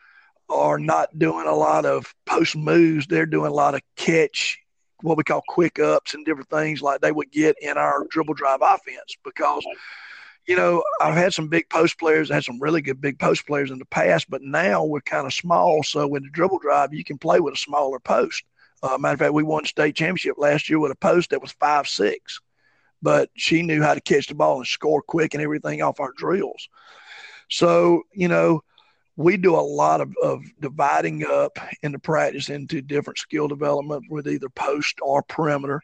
are not doing a lot of post moves they're doing a lot of catch what we call quick ups and different things like they would get in our dribble drive offense because you know, I've had some big post players, I had some really good big post players in the past, but now we're kind of small. So with the dribble drive, you can play with a smaller post. Uh, matter of fact, we won state championship last year with a post that was five six, but she knew how to catch the ball and score quick and everything off our drills. So you know, we do a lot of, of dividing up in the practice into different skill development with either post or perimeter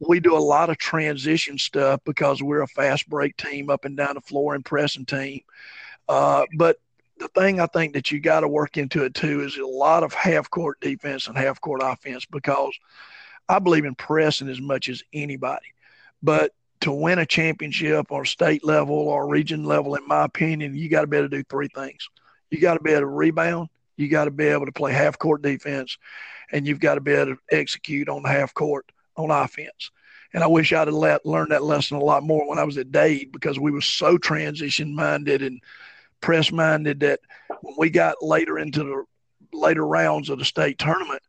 we do a lot of transition stuff because we're a fast break team up and down the floor and pressing team. Uh, but the thing I think that you got to work into it too is a lot of half court defense and half court offense because I believe in pressing as much as anybody. But to win a championship or state level or region level, in my opinion, you got to be able to do three things. You got to be able to rebound, you got to be able to play half court defense, and you've got to be able to execute on the half court on offense. And I wish I'd have let, learned that lesson a lot more when I was at Dade because we were so transition minded and press minded that when we got later into the later rounds of the state tournament,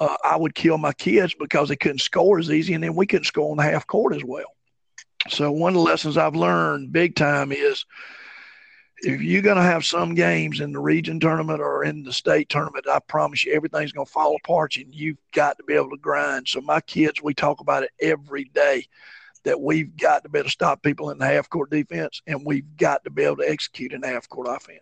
uh, I would kill my kids because they couldn't score as easy, and then we couldn't score on the half court as well. So one of the lessons I've learned big time is if you're going to have some games in the region tournament or in the state tournament, I promise you everything's going to fall apart and you've got to be able to grind. So my kids, we talk about it every day that we've got to be able to stop people in the half court defense and we've got to be able to execute in half court offense.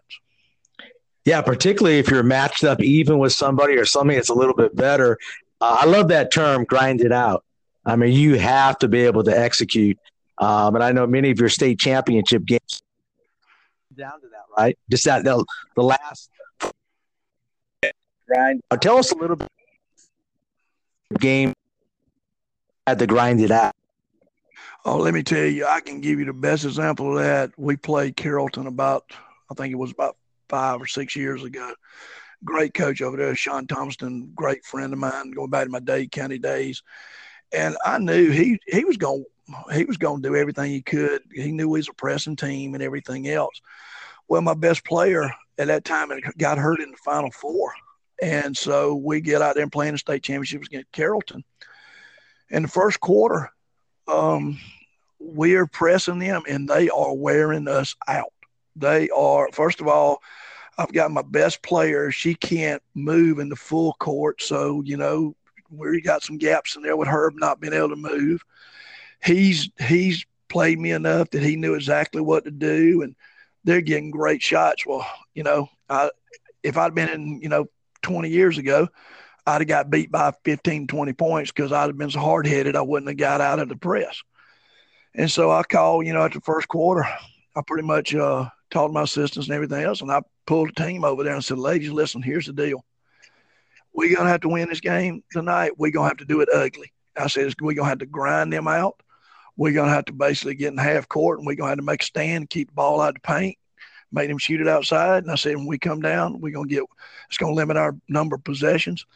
Yeah, particularly if you're matched up even with somebody or something that's a little bit better. Uh, I love that term, grind it out. I mean, you have to be able to execute. Um, and I know many of your state championship games down to that, right? Just that the, the last grind. Uh, tell us a little bit game had to grind it out. Oh, let me tell you, I can give you the best example of that. We played Carrollton about, I think it was about five or six years ago. Great coach over there, Sean Thompson, great friend of mine, going back to my Dade County days. And I knew he he was going he was going to do everything he could. He knew he was a pressing team and everything else. Well, my best player at that time got hurt in the Final Four, and so we get out there and playing the state championships against Carrollton. In the first quarter, um, we are pressing them, and they are wearing us out. They are first of all. I've got my best player. She can't move in the full court. So, you know, we got some gaps in there with Herb not being able to move he's he's played me enough that he knew exactly what to do, and they're getting great shots. Well, you know, I, if I'd been in, you know, 20 years ago, I'd have got beat by 15, 20 points because I'd have been so hard headed I wouldn't have got out of the press. And so I call, you know, at the first quarter, I pretty much uh, to my assistants and everything else, and I pulled the team over there and said, "Ladies, listen, here's the deal. We're gonna have to win this game tonight. We're gonna have to do it ugly." I said, "We're gonna have to grind them out. We're gonna have to basically get in half court, and we're gonna have to make a stand, keep the ball out of the paint, make them shoot it outside." And I said, "When we come down, we're gonna get. It's gonna limit our number of possessions."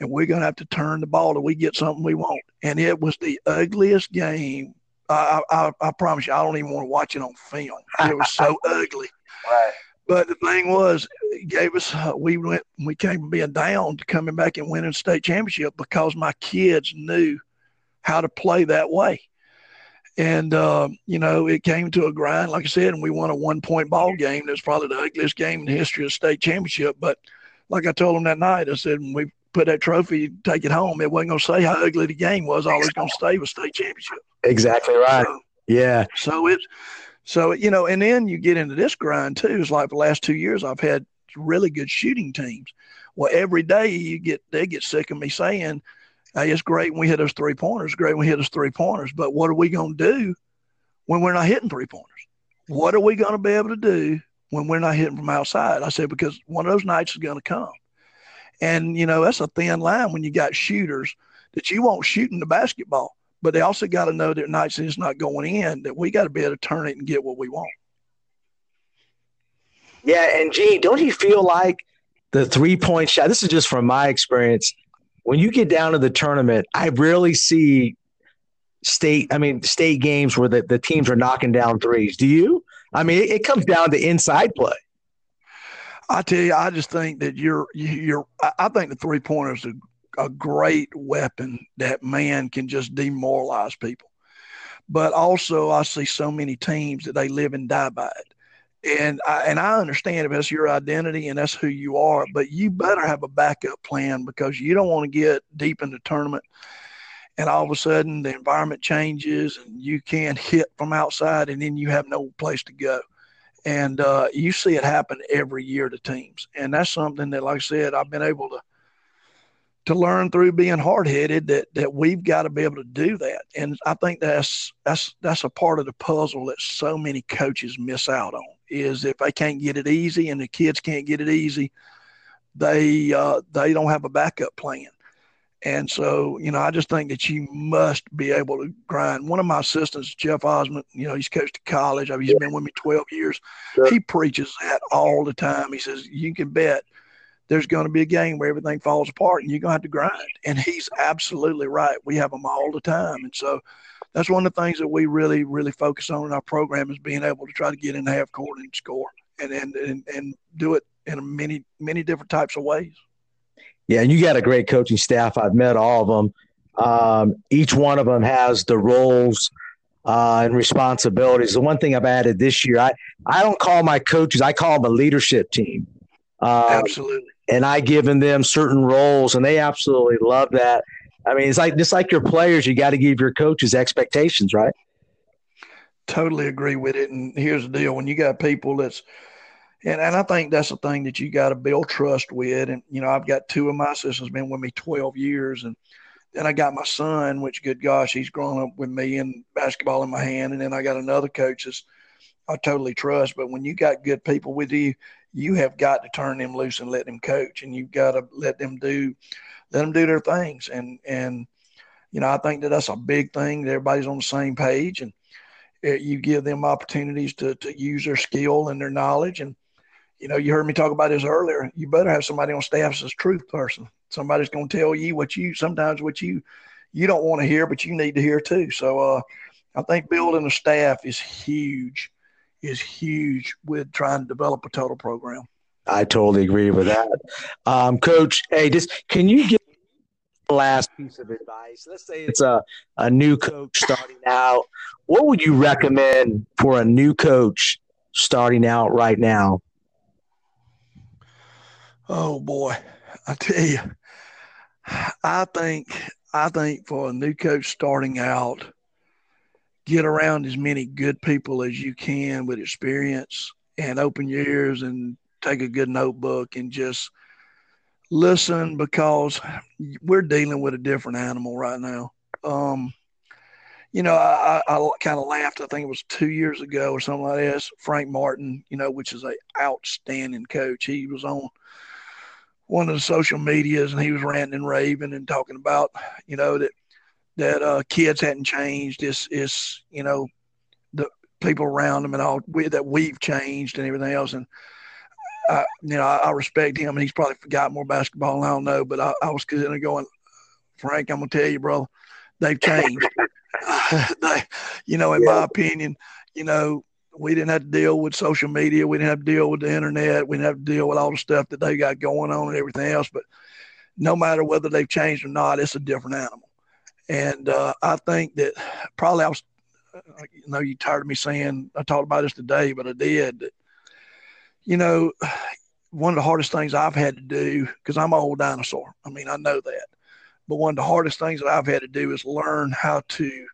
And we're going to have to turn the ball till we get something we want. And it was the ugliest game I, I, I promise you, I don't even want to watch it on film. It was so ugly. Right. But the thing was, it gave us uh, we went we came from being down to coming back and winning state championship because my kids knew how to play that way. And uh, you know, it came to a grind, like I said, and we won a one point ball game. That's probably the ugliest game in the history of state championship. But like I told them that night, I said we put that trophy, take it home, it wasn't gonna say how ugly the game was. All it's gonna stay was state championship. Exactly right. So, yeah. So it's so you know, and then you get into this grind too. It's like the last two years I've had really good shooting teams. Well, every day you get they get sick of me saying, "Hey, it's great when we hit those three pointers. Great when we hit those three pointers." But what are we going to do when we're not hitting three pointers? What are we going to be able to do when we're not hitting from outside? I said because one of those nights is going to come, and you know that's a thin line when you got shooters that you want shooting the basketball but they also got to know that nights it's not going in, that we got to be able to turn it and get what we want. Yeah, and Gene, don't you feel like the three point shot? This is just from my experience. When you get down to the tournament, I rarely see state. I mean, state games where the, the teams are knocking down threes. Do you? I mean, it, it comes down to inside play. I tell you, I just think that you're you're. I think the three pointers are a great weapon that man can just demoralize people. But also, I see so many teams that they live and die by it. And I, and I understand if that's your identity and that's who you are, but you better have a backup plan because you don't want to get deep in the tournament and all of a sudden the environment changes and you can't hit from outside and then you have no place to go. And uh, you see it happen every year to teams. And that's something that, like I said, I've been able to to learn through being hard headed that that we've got to be able to do that. And I think that's that's that's a part of the puzzle that so many coaches miss out on is if they can't get it easy and the kids can't get it easy, they uh, they don't have a backup plan. And so, you know, I just think that you must be able to grind. One of my assistants, Jeff Ozment, you know, he's coached at college. I mean, he's been with me 12 years. Sure. He preaches that all the time. He says, you can bet – there's going to be a game where everything falls apart and you're going to have to grind. And he's absolutely right. We have them all the time. And so that's one of the things that we really, really focus on in our program is being able to try to get in half court and score and, and, and, and do it in many, many different types of ways. Yeah. And you got a great coaching staff. I've met all of them. Um, each one of them has the roles uh, and responsibilities. The one thing I've added this year, I, I don't call my coaches, I call them a leadership team. Um, Absolutely and I given them certain roles, and they absolutely love that. I mean, it's like just like your players, you got to give your coaches expectations, right? Totally agree with it. And here's the deal: when you got people that's and, and I think that's the thing that you got to build trust with. And, you know, I've got two of my assistants been with me 12 years. And then I got my son, which, good gosh, he's grown up with me and basketball in my hand. And then I got another coach I totally trust. But when you got good people with you, you have got to turn them loose and let them coach, and you've got to let them do, let them do their things. And and you know, I think that that's a big thing. That everybody's on the same page, and it, you give them opportunities to to use their skill and their knowledge. And you know, you heard me talk about this earlier. You better have somebody on staff that's a truth person. Somebody's going to tell you what you sometimes what you you don't want to hear, but you need to hear too. So uh, I think building a staff is huge is huge with trying to develop a total program. I totally agree with that. Um, Coach, hey, just can you give last piece of advice? Let's say it's a, a new coach starting out. What would you recommend for a new coach starting out right now? Oh boy, I tell you, I think I think for a new coach starting out, get around as many good people as you can with experience and open your ears and take a good notebook and just listen because we're dealing with a different animal right now. Um, you know, I, I, I kind of laughed. I think it was two years ago or something like this. Frank Martin, you know, which is a outstanding coach. He was on one of the social medias and he was ranting and raving and talking about, you know, that that uh, kids hadn't changed. It's, it's you know, the people around them and all we, that we've changed and everything else. And I, you know, I, I, respect him, and he's probably forgot more basketball. And I don't know, but I, I was kind of going, Frank, I'm gonna tell you, brother, they've changed. they, you know, in yeah. my opinion, you know, we didn't have to deal with social media. We didn't have to deal with the internet. We didn't have to deal with all the stuff that they got going on and everything else. But no matter whether they've changed or not, it's a different animal. And uh, I think that probably I was, I know you tired of me saying I talked about this today, but I did. That, you know, one of the hardest things I've had to do because I'm an old dinosaur. I mean, I know that, but one of the hardest things that I've had to do is learn how to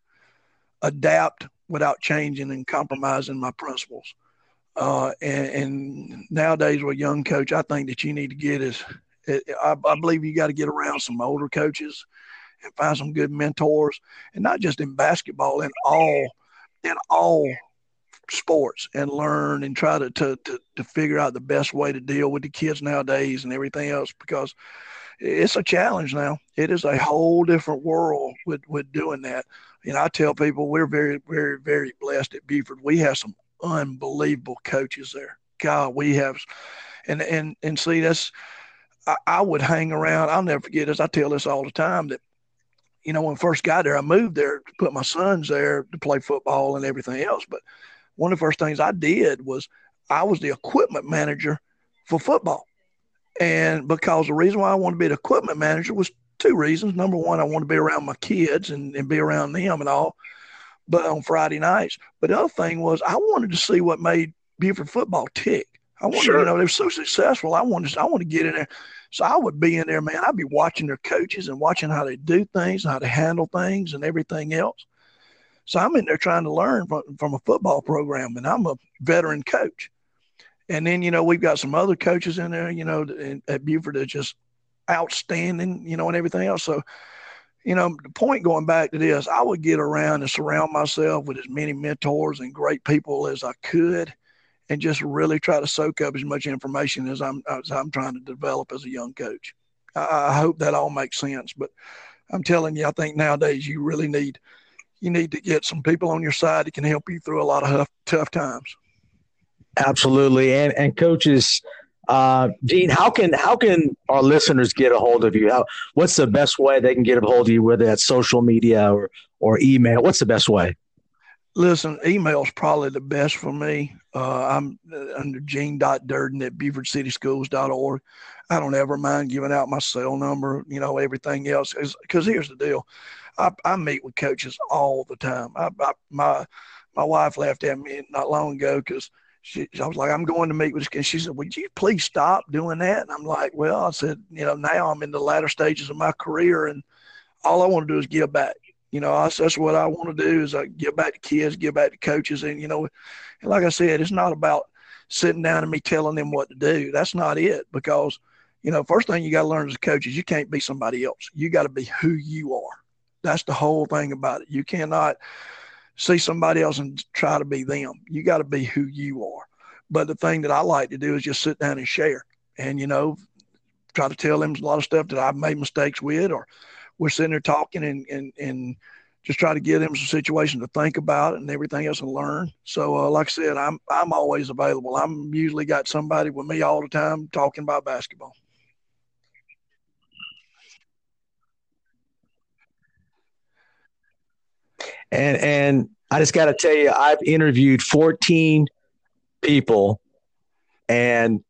adapt without changing and compromising my principles. Uh, and, and, nowadays, with young coach, I think that you need to get is, I, I believe you got to get around some older coaches and find some good mentors, and not just in basketball, in all, in all sports, and learn and try to, to to to figure out the best way to deal with the kids nowadays and everything else because it's a challenge now. It is a whole different world with with doing that. You know, I tell people we're very, very, very blessed at Buford. We have some unbelievable coaches there. God, we have, and and and see that's. I, I would hang around. I'll never forget this. I tell this all the time that you know, when I first got there, I moved there to put my sons there to play football and everything else. But one of the first things I did was I was the equipment manager for football. And because the reason why I wanted to be the equipment manager was two reasons. Number one, I want to be around my kids and, and be around them and all, but on Friday nights. But the other thing was I wanted to see what made Buford football tick. I wanted, sure. you know, they were so successful. I wanted, I want to get in there. So I would be in there, man. I'd be watching their coaches and watching how they do things, how to handle things, and everything else. So I'm in there trying to learn from, from a football program, and I'm a veteran coach. And then, you know, we've got some other coaches in there, you know, at Buford that just outstanding, you know, and everything else. So, you know, the point going back to this, I would get around and surround myself with as many mentors and great people as I could and just really try to soak up as much information as I'm as I'm trying to develop as a young coach. I, I hope that all makes sense. But I'm telling you, I think nowadays you really need you need to get some people on your side that can help you through a lot of tough, tough times. Absolutely, and and coaches, uh, Gene, how can how can our listeners get a hold of you? How, what's the best way they can get a hold of you, whether that's social media or or email? What's the best way? Listen, email is probably the best for me. Uh, I'm uh, under gene.durden at BufordCitySchools.org. I don't ever mind giving out my cell number, you know, everything else. Because here's the deal I, I, meet with coaches all the time. I, I, my my wife laughed at me not long ago because she, I was like, I'm going to meet with this. And she said, Would you please stop doing that? And I'm like, Well, I said, You know, now I'm in the latter stages of my career and all I want to do is give back you know, I, that's what I want to do is I give back to kids, give back to coaches, and you know, and like I said, it's not about sitting down and me telling them what to do. That's not it because, you know, first thing you got to learn as a coach is you can't be somebody else. You got to be who you are. That's the whole thing about it. You cannot see somebody else and try to be them. You got to be who you are. But the thing that I like to do is just sit down and share, and you know, try to tell them a lot of stuff that I've made mistakes with or we're sitting there talking and, and, and just try to give them some situation to think about and everything else and learn. So, uh, like I said, I'm, I'm always available. I'm usually got somebody with me all the time talking about basketball. And, and I just got to tell you, I've interviewed 14 people and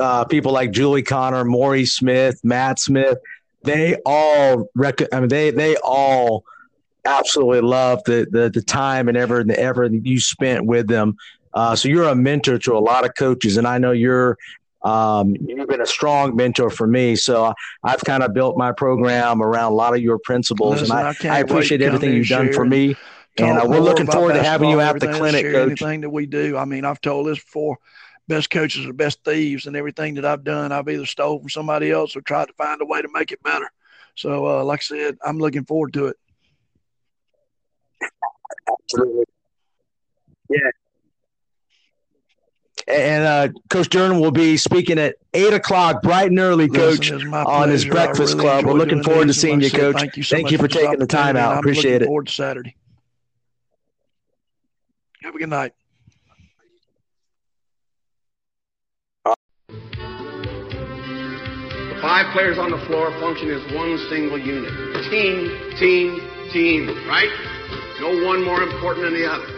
uh, people like Julie Connor, Maury Smith, Matt Smith, they all rec- I mean they they all absolutely love the the, the time and ever and ever you spent with them. Uh, so you're a mentor to a lot of coaches, and I know you're um, you've been a strong mentor for me. So I've kind of built my program around a lot of your principles, Listen, and I, I, I appreciate everything you've done for me. And uh, we're looking forward to having you at the clinic, coach. Anything that we do, I mean, I've told this before best coaches are best thieves, and everything that I've done, I've either stole from somebody else or tried to find a way to make it better. So, uh, like I said, I'm looking forward to it. Absolutely. Yeah. And uh, Coach Durden will be speaking at eight o'clock, bright and early, Coach, Listen, on his pleasure. I Breakfast really Club. We're looking forward to seeing you, Coach. Thank you so Thank much you for taking the time out. and I'm Appreciate looking it. Forward to Saturday. Have a good night. The five players on the floor function as one single unit. Team, team, team, right? No one more important than the other.